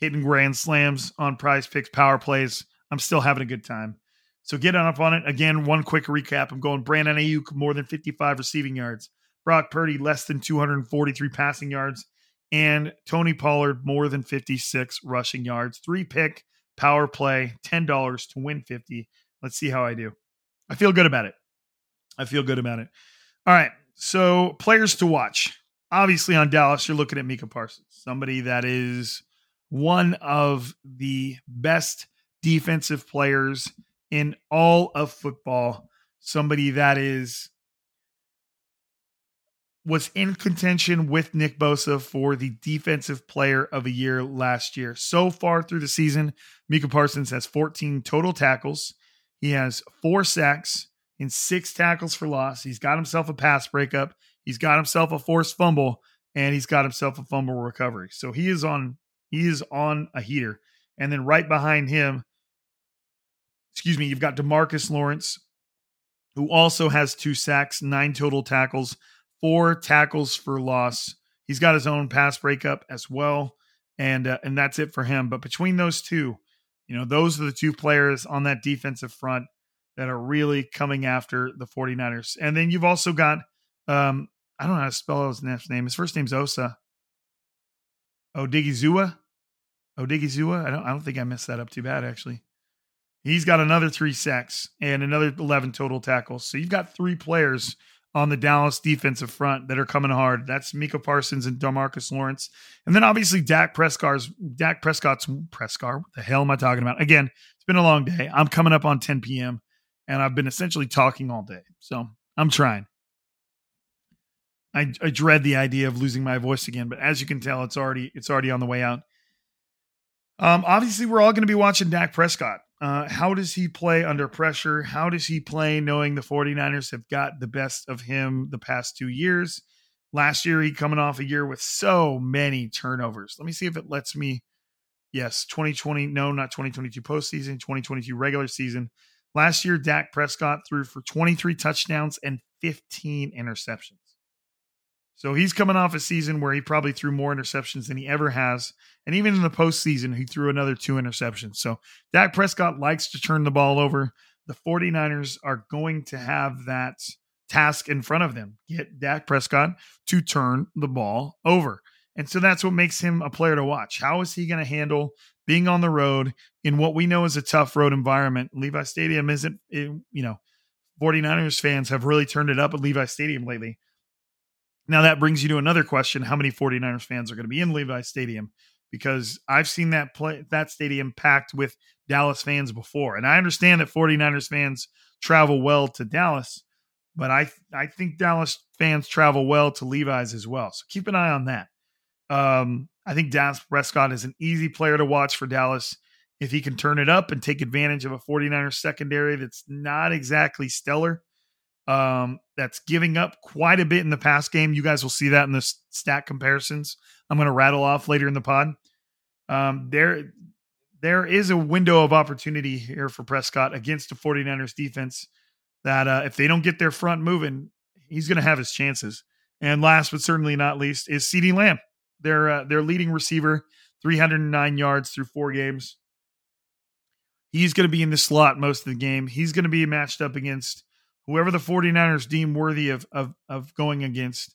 hitting grand slams on PrizePicks, power plays, I'm still having a good time. So get on up on it. Again, one quick recap. I'm going Brandon Aiyuk, more than 55 receiving yards. Brock Purdy, less than 243 passing yards. And Tony Pollard, more than 56 rushing yards. Three pick, power play, $10 to win 50. Let's see how I do. I feel good about it. I feel good about it. All right. So, players to watch. Obviously, on Dallas, you're looking at Micah Parsons, somebody that is one of the best defensive players in all of football, somebody that is was in contention with Nick Bosa for the defensive player of a year last year. So far through the season, Micah Parsons has 14 total tackles. He has four sacks and six tackles for loss. He's got himself a pass breakup. He's got himself a forced fumble, and he's got himself a fumble recovery. So he is on he is on a heater. And then right behind him, excuse me, you've got Demarcus Lawrence, who also has two sacks, nine total tackles, four tackles for loss. He's got his own pass breakup as well, and uh, and that's it for him. But between those two, you know, those are the two players on that defensive front that are really coming after the 49ers. And then you've also got um, I don't know how to spell his name. His first name's Osa. Odighizuwa. Odighizuwa. I don't I don't think I messed that up too bad actually. He's got another three sacks and another 11 total tackles. So you've got three players on the Dallas defensive front that are coming hard. That's Micah Parsons and Demarcus Lawrence. And then obviously Dak Prescott's Dak Prescott's Prescott. What the hell am I talking about? Again, it's been a long day. I'm coming up on 10 p.m. and I've been essentially talking all day. So I'm trying. I, I dread the idea of losing my voice again, but as you can tell, it's already it's already on the way out. Um, obviously, we're all going to be watching Dak Prescott. Uh, how does he play under pressure? How does he play knowing the 49ers have got the best of him the past two years? Last year, he coming off a year with so many turnovers. Let me see if it lets me. Yes, 2020, no, not 2022 postseason, 2022 regular season. Last year, Dak Prescott threw for 23 touchdowns and 15 interceptions. So he's coming off a season where he probably threw more interceptions than he ever has. And even in the postseason, he threw another two interceptions. So Dak Prescott likes to turn the ball over. The 49ers are going to have that task in front of them get Dak Prescott to turn the ball over. And so that's what makes him a player to watch. How is he going to handle being on the road in what we know is a tough road environment? Levi Stadium isn't, eh, you know, 49ers fans have really turned it up at Levi Stadium lately. Now that brings you to another question: How many 49ers fans are going to be in Levi Stadium? Because I've seen that play that stadium packed with Dallas fans before, and I understand that 49ers fans travel well to Dallas, but I I think Dallas fans travel well to Levi's as well. So keep an eye on that. Um, I think Dallas Prescott is an easy player to watch for Dallas if he can turn it up and take advantage of a 49ers secondary that's not exactly stellar um, that's giving up quite a bit in the pass game. You guys will see that in the stat comparisons. I'm going to rattle off later in the pod. Um, there, there is a window of opportunity here for Prescott against the 49ers defense that uh, if they don't get their front moving, he's going to have his chances. And last but certainly not least is CeeDee Lamb, their uh, their leading receiver, 309 yards through four games. He's going to be in the slot most of the game. He's going to be matched up against whoever the 49ers deem worthy of of, of going against.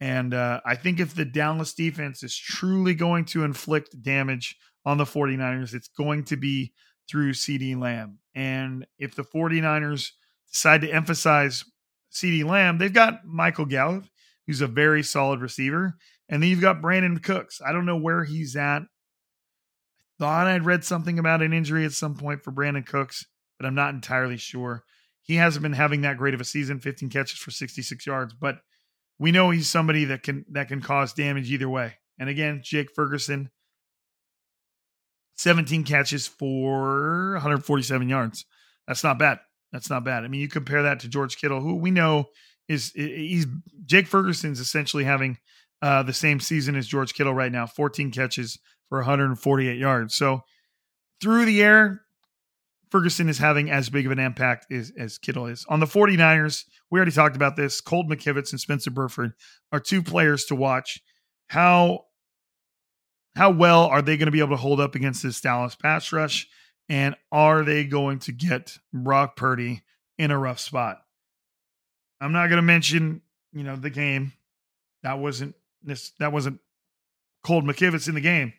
And uh, I think if the Dallas defense is truly going to inflict damage on the 49ers, it's going to be through CeeDee Lamb. And if the 49ers decide to emphasize CeeDee Lamb, they've got Michael Gallup, who's a very solid receiver. And then you've got Brandin Cooks. I don't know where he's at. I thought I'd read something about an injury at some point for Brandin Cooks, but I'm not entirely sure. He hasn't been having that great of a season, 15 catches for 66 yards, but we know he's somebody that can that can cause damage either way. And again, Jake Ferguson 17 catches for 147 yards. That's not bad. That's not bad. I mean, you compare that to George Kittle, who we know is he's Jake Ferguson's essentially having uh, the same season as George Kittle right now, 14 catches for 148 yards. So through the air, Ferguson is having as big of an impact as, as Kittle is. On the 49ers, we already talked about this. Colt McKivitz and Spencer Burford are two players to watch. How how well are they going to be able to hold up against this Dallas pass rush? And are they going to get Brock Purdy in a rough spot? I'm not going to mention, you know, the game. That wasn't this that wasn't Colt McKivitz in the game.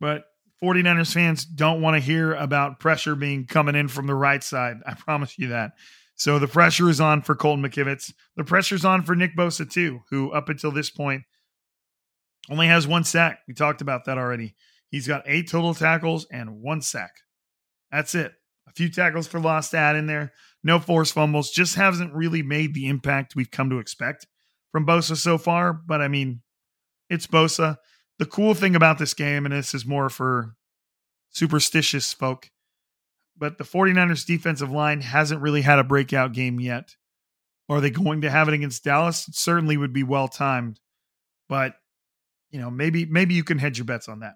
But 49ers fans don't want to hear about pressure being coming in from the right side. I promise you that. So the pressure is on for Colton McKivitz. The pressure's on for Nick Bosa, too, who up until this point only has one sack. We talked about that already. He's got eight total tackles and one sack. That's it. A few tackles for lost add in there. No forced fumbles. Just hasn't really made the impact we've come to expect from Bosa so far. But I mean, it's Bosa the cool thing about this game, and this is more for superstitious folk, but the 49ers defensive line hasn't really had a breakout game yet. Are they going to have it against Dallas? It certainly would be well timed, but you know, maybe maybe you can hedge your bets on that.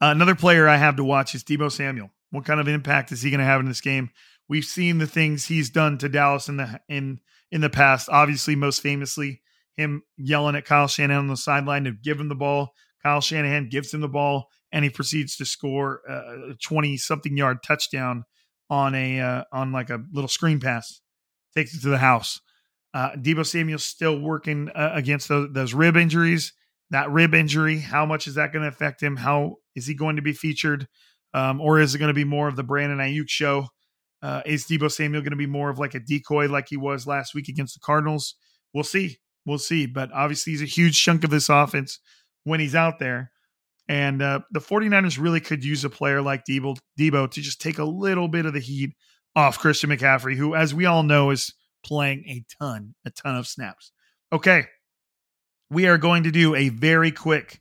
Uh, another player I have to watch is Deebo Samuel. What kind of impact is he going to have in this game? We've seen the things he's done to Dallas in the in in the past. Obviously, most famously, him yelling at Kyle Shanahan on the sideline to give him the ball. Kyle Shanahan gives him the ball, and he proceeds to score a 20 something yard touchdown on a uh, on like a little screen pass, takes it to the house. Uh, Deebo Samuel's still working uh, against those, those rib injuries. That rib injury, how much is that going to affect him? How is he going to be featured, um, or is it going to be more of the Brandon Aiyuk show? Uh, is Deebo Samuel going to be more of like a decoy like he was last week against the Cardinals? We'll see. We'll see. But obviously, he's a huge chunk of this offense when he's out there. And uh, the 49ers really could use a player like Deebo, Deebo to just take a little bit of the heat off Christian McCaffrey, who, as we all know, is playing a ton, a ton of snaps. Okay. We are going to do a very quick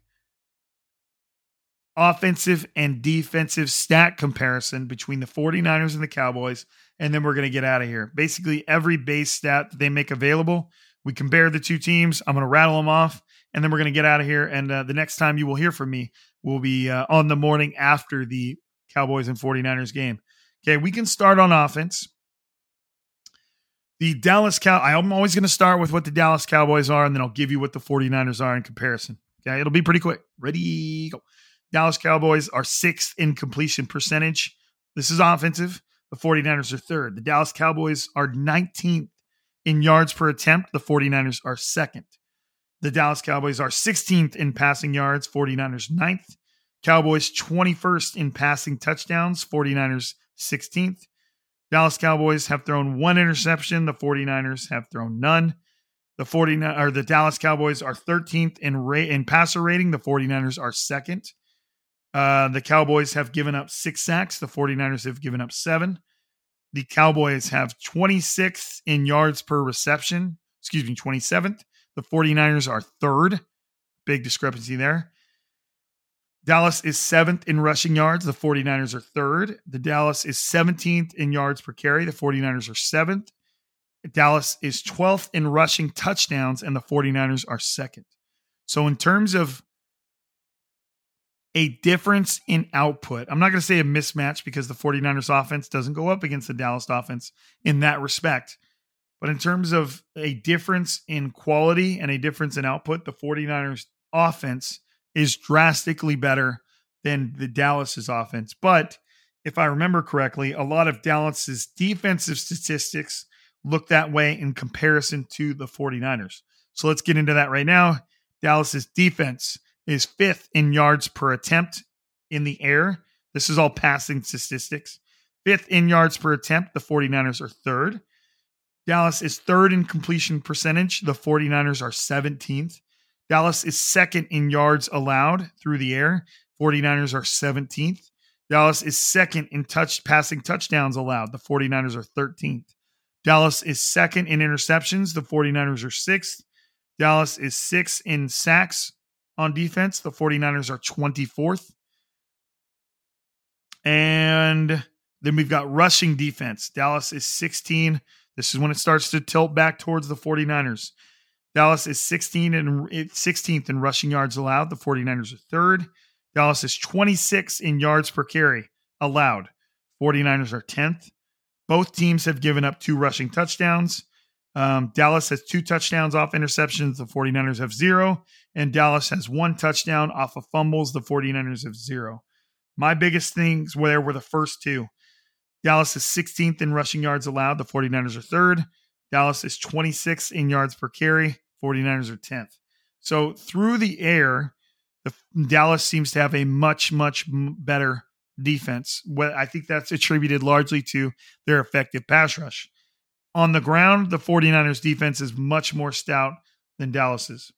offensive and defensive stat comparison between the 49ers and the Cowboys. And then we're going to get out of here. Basically, every base stat that they make available, we compare the two teams. I'm going to rattle them off, and then we're going to get out of here. And uh, the next time you will hear from me will be uh, on the morning after the Cowboys and 49ers game. Okay, we can start on offense. The Dallas Cow I'm always going to start with what the Dallas Cowboys are, and then I'll give you what the 49ers are in comparison. Okay, it'll be pretty quick. Ready, go. Dallas Cowboys are sixth in completion percentage. This is offensive. The 49ers are third. The Dallas Cowboys are 19th in yards per attempt. The 49ers are second. The Dallas Cowboys are 16th in passing yards, 49ers 9th. Cowboys 21st in passing touchdowns, 49ers 16th. Dallas Cowboys have thrown one interception, the 49ers have thrown none. The 49 or the Dallas Cowboys are 13th in rate in passer rating, the 49ers are second. Uh, the Cowboys have given up six sacks. The 49ers have given up seven. The Cowboys have 26th in yards per reception. Excuse me, 27th. The 49ers are third. Big discrepancy there. Dallas is seventh in rushing yards. The 49ers are third. The Dallas is 17th in yards per carry. The 49ers are seventh. Dallas is 12th in rushing touchdowns, and the 49ers are second. So, in terms of a difference in output. I'm not going to say a mismatch because the 49ers offense doesn't go up against the Dallas offense in that respect. But in terms of a difference in quality and a difference in output, the 49ers offense is drastically better than the Dallas's offense. But if I remember correctly, a lot of Dallas's defensive statistics look that way in comparison to the 49ers. So let's get into that right now. Dallas's defense is fifth in yards per attempt in the air. This is all passing statistics. Fifth in yards per attempt, the 49ers are third. Dallas is third in completion percentage. The 49ers are 17th. Dallas is second in yards allowed through the air. 49ers are 17th. Dallas is second in touch passing touchdowns allowed. The 49ers are 13th. Dallas is second in interceptions. The 49ers are sixth. Dallas is sixth in sacks on defense. The 49ers are 24th. And then we've got rushing defense. Dallas is 16. This is when it starts to tilt back towards the 49ers. Dallas is 16 and eh, 16th in rushing yards allowed. The 49ers are third. Dallas is 26 in yards per carry allowed. 49ers are 10th. Both teams have given up two rushing touchdowns. Um, Dallas has two touchdowns off interceptions. The 49ers have zero. And Dallas has one touchdown off of fumbles. The 49ers have zero. My biggest things were were the first two. Dallas is 16th in rushing yards allowed. The 49ers are third. Dallas is 26th in yards per carry. 49ers are 10th. So through the air, the Dallas seems to have a much, much better defense. What I think that's attributed largely to their effective pass rush. On the ground, the 49ers defense is much more stout than Dallas's.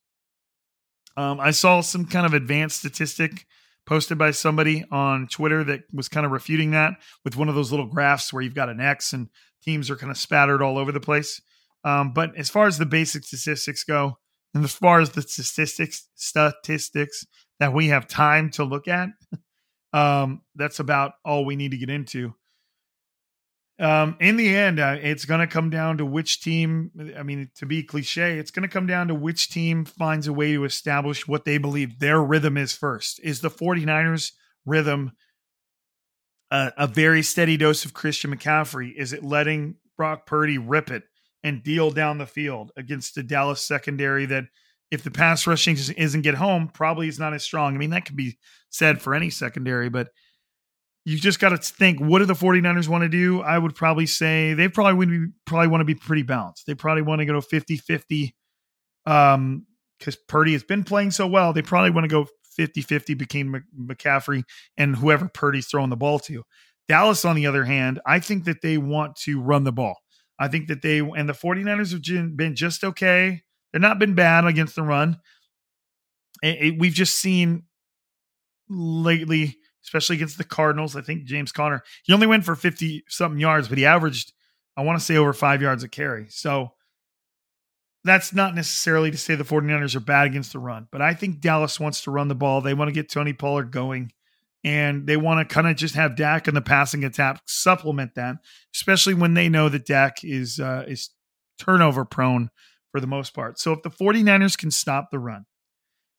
Um, I saw some kind of advanced statistic posted by somebody on Twitter that was kind of refuting that with one of those little graphs where you've got an X and teams are kind of spattered all over the place. Um, but as far as the basic statistics go, and as far as the statistics statistics that we have time to look at, um, that's about all we need to get into. Um, in the end, uh, it's going to come down to which team. I mean, to be cliche, it's going to come down to which team finds a way to establish what they believe their rhythm is first. Is the 49ers rhythm a very steady dose of Christian McCaffrey? Is it letting Brock Purdy rip it and deal down the field against the Dallas secondary that, if the pass rushing isn't get home, probably is not as strong? I mean, that could be said for any secondary, but you just got to think what do the 49ers want to do? I would probably say they probably would be, probably want to be pretty balanced. They probably want to go 50-50 um cuz Purdy has been playing so well. They probably want to go 50-50 between McCaffrey and whoever Purdy's throwing the ball to. Dallas on the other hand, I think that they want to run the ball. I think that they and the 49ers have been just okay. They're not been bad against the run. It, it, we've just seen lately especially against the Cardinals. I think James Conner, he only went for 50 something yards, but he averaged, I want to say, over five yards a carry. So that's not necessarily to say the 49ers are bad against the run, but I think Dallas wants to run the ball. They want to get Tony Pollard going and they want to kind of just have Dak in the passing attack supplement that, especially when they know that Dak is uh, is turnover prone for the most part. So if the 49ers can stop the run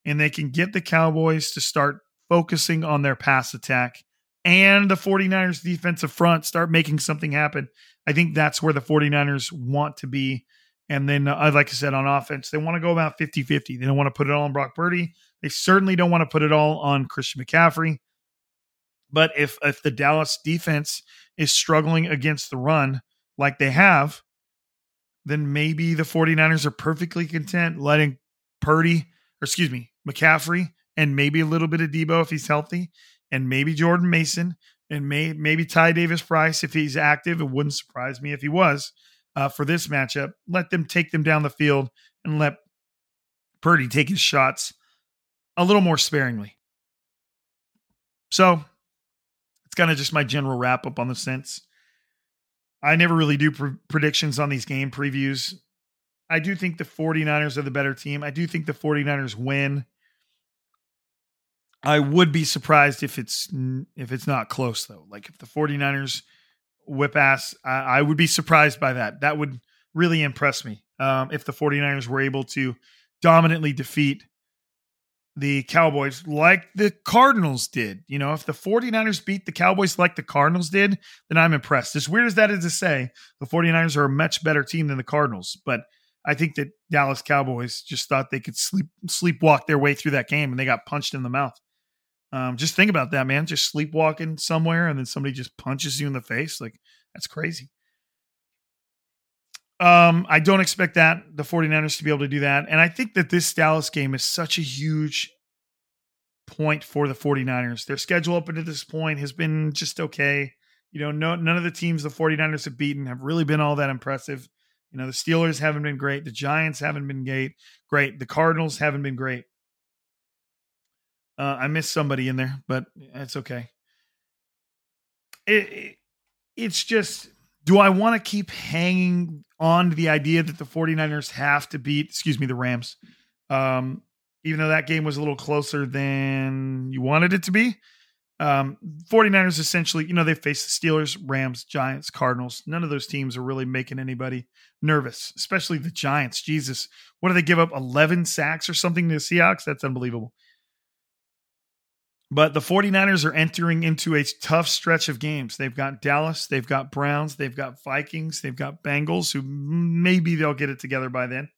and they can get the Cowboys to start focusing on their pass attack and the 49ers defensive front start making something happen. I think that's where the 49ers want to be. And then, uh, like I said, on offense, they want to go about 50 50. They don't want to put it all on Brock Purdy. They certainly don't want to put it all on Christian McCaffrey. But if, if the Dallas defense is struggling against the run like they have, then maybe the 49ers are perfectly content letting Purdy, or excuse me, McCaffrey and maybe a little bit of Deebo if he's healthy, and maybe Jordan Mason, and may, maybe Ty Davis Price if he's active. It wouldn't surprise me if he was uh, for this matchup. Let them take them down the field and let Purdy take his shots a little more sparingly. So it's kind of just my general wrap up on the sense. I never really do pre- predictions on these game previews. I do think the 49ers are the better team. I do think the 49ers win. I would be surprised if it's if it's not close though. Like if the 49ers whip ass, I, I would be surprised by that. That would really impress me. Um, if the 49ers were able to dominantly defeat the Cowboys like the Cardinals did. You know, if the 49ers beat the Cowboys like the Cardinals did, then I'm impressed. As weird as that is to say, the 49ers are a much better team than the Cardinals, but I think that Dallas Cowboys just thought they could sleep sleepwalk their way through that game and they got punched in the mouth. Um, just think about that, man. Just sleepwalking somewhere and then somebody just punches you in the face. Like, that's crazy. Um, I don't expect that, the 49ers to be able to do that. And I think that this Dallas game is such a huge point for the 49ers. Their schedule up until this point has been just okay. You know, no, none of the teams the 49ers have beaten have really been all that impressive. You know, the Steelers haven't been great. The Giants haven't been great. Great. The Cardinals haven't been great. Uh, I missed somebody in there, but it's okay. It, it, it's just, do I want to keep hanging on to the idea that the 49ers have to beat, excuse me, the Rams? Um, even though that game was a little closer than you wanted it to be. Um, 49ers essentially, you know, they face the Steelers, Rams, Giants, Cardinals. None of those teams are really making anybody nervous, especially the Giants. Jesus, what do they give up? 11 sacks or something to the Seahawks? That's unbelievable. But the 49ers are entering into a tough stretch of games. They've got Dallas, they've got Browns, they've got Vikings, they've got Bengals, who maybe they'll get it together by then.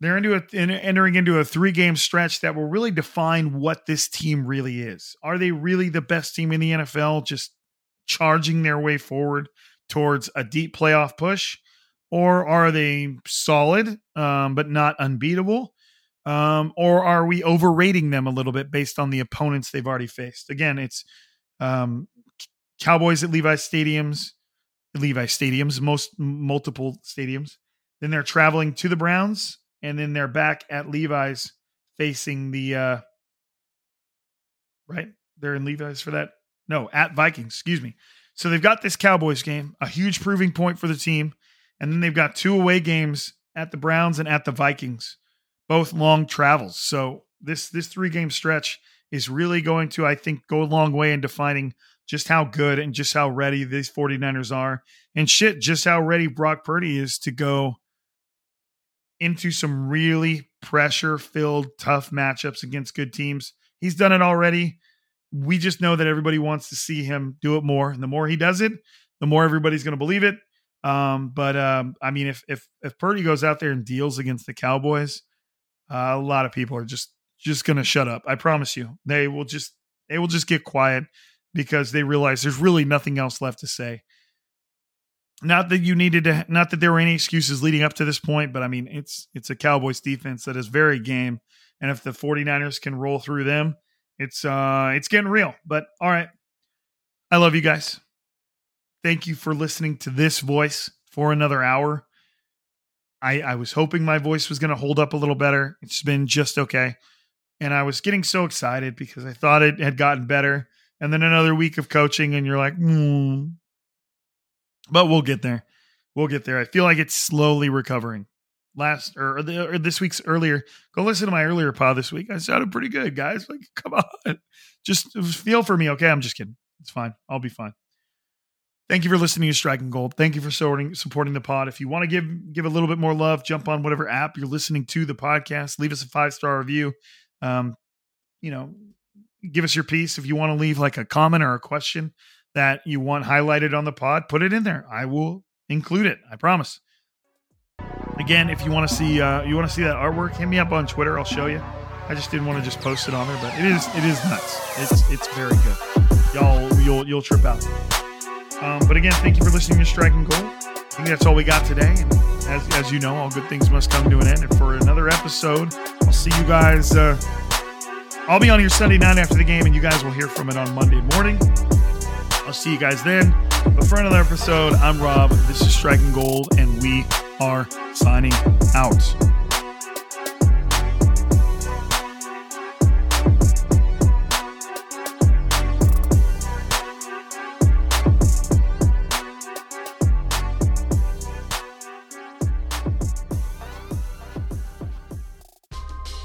They're into a, entering into a three game stretch that will really define what this team really is. Are they really the best team in the NFL, just charging their way forward towards a deep playoff push? Or are they solid, um, but not unbeatable? Um, or are we overrating them a little bit based on the opponents they've already faced? Again, it's um, Cowboys at Levi Stadiums, Levi Stadiums, most multiple stadiums. Then they're traveling to the Browns, and then they're back at Levi's facing the uh, right. They're in Levi's for that. No, at Vikings. Excuse me. So they've got this Cowboys game, a huge proving point for the team, and then they've got two away games at the Browns and at the Vikings both long travels. So this this three game stretch is really going to, I think, go a long way in defining just how good and just how ready these 49ers are. And shit, just how ready Brock Purdy is to go into some really pressure filled, tough matchups against good teams. He's done it already. We just know that everybody wants to see him do it more. And the more he does it, the more everybody's going to believe it. Um, but um, I mean, if if if Purdy goes out there and deals against the Cowboys, uh, a lot of people are just just going to shut up. I promise you. They will just they will just get quiet. because they realize there's really nothing else left to say. Not that you needed to, not that there were any excuses leading up to this point, but I mean, it's it's a Cowboys defense that is very game, and if the 49ers can roll through them, it's uh it's getting real. But all right, I love you guys. Thank you for listening to this voice for another hour. I, I was hoping my voice was going to hold up a little better. It's been just okay. And I was getting so excited because I thought it had gotten better. And then another week of coaching, and you're like, hmm. But we'll get there. We'll get there. I feel like it's slowly recovering. Last or, or, the, or this week's earlier, go listen to my earlier pod this week. I sounded pretty good, guys. Like, come on. Just feel for me. Okay. I'm just kidding. It's fine. I'll be fine. Thank you for listening to Striking Gold. Thank you for supporting supporting the pod. If you want to give give a little bit more love, jump on whatever app you're listening to the podcast. Leave us a five star review. Um, you know, give us your piece. If you want to leave like a comment or a question that you want highlighted on the pod, put it in there. I will include it. I promise. Again, if you want to see uh, you want to see that artwork, hit me up on Twitter. I'll show you. I just didn't want to just post it on there, but it is it is nuts. It's it's very good. Y'all you'll you'll trip out. Um, but again, thank you for listening to Striking Gold. I think that's all we got today. And as, as you know, all good things must come to an end. And for another episode, I'll see you guys. Uh, I'll be on here Sunday night after the game, and you guys will hear from it on Monday morning. I'll see you guys then. But for another episode, I'm Rob. This is Striking Gold, and we are signing out.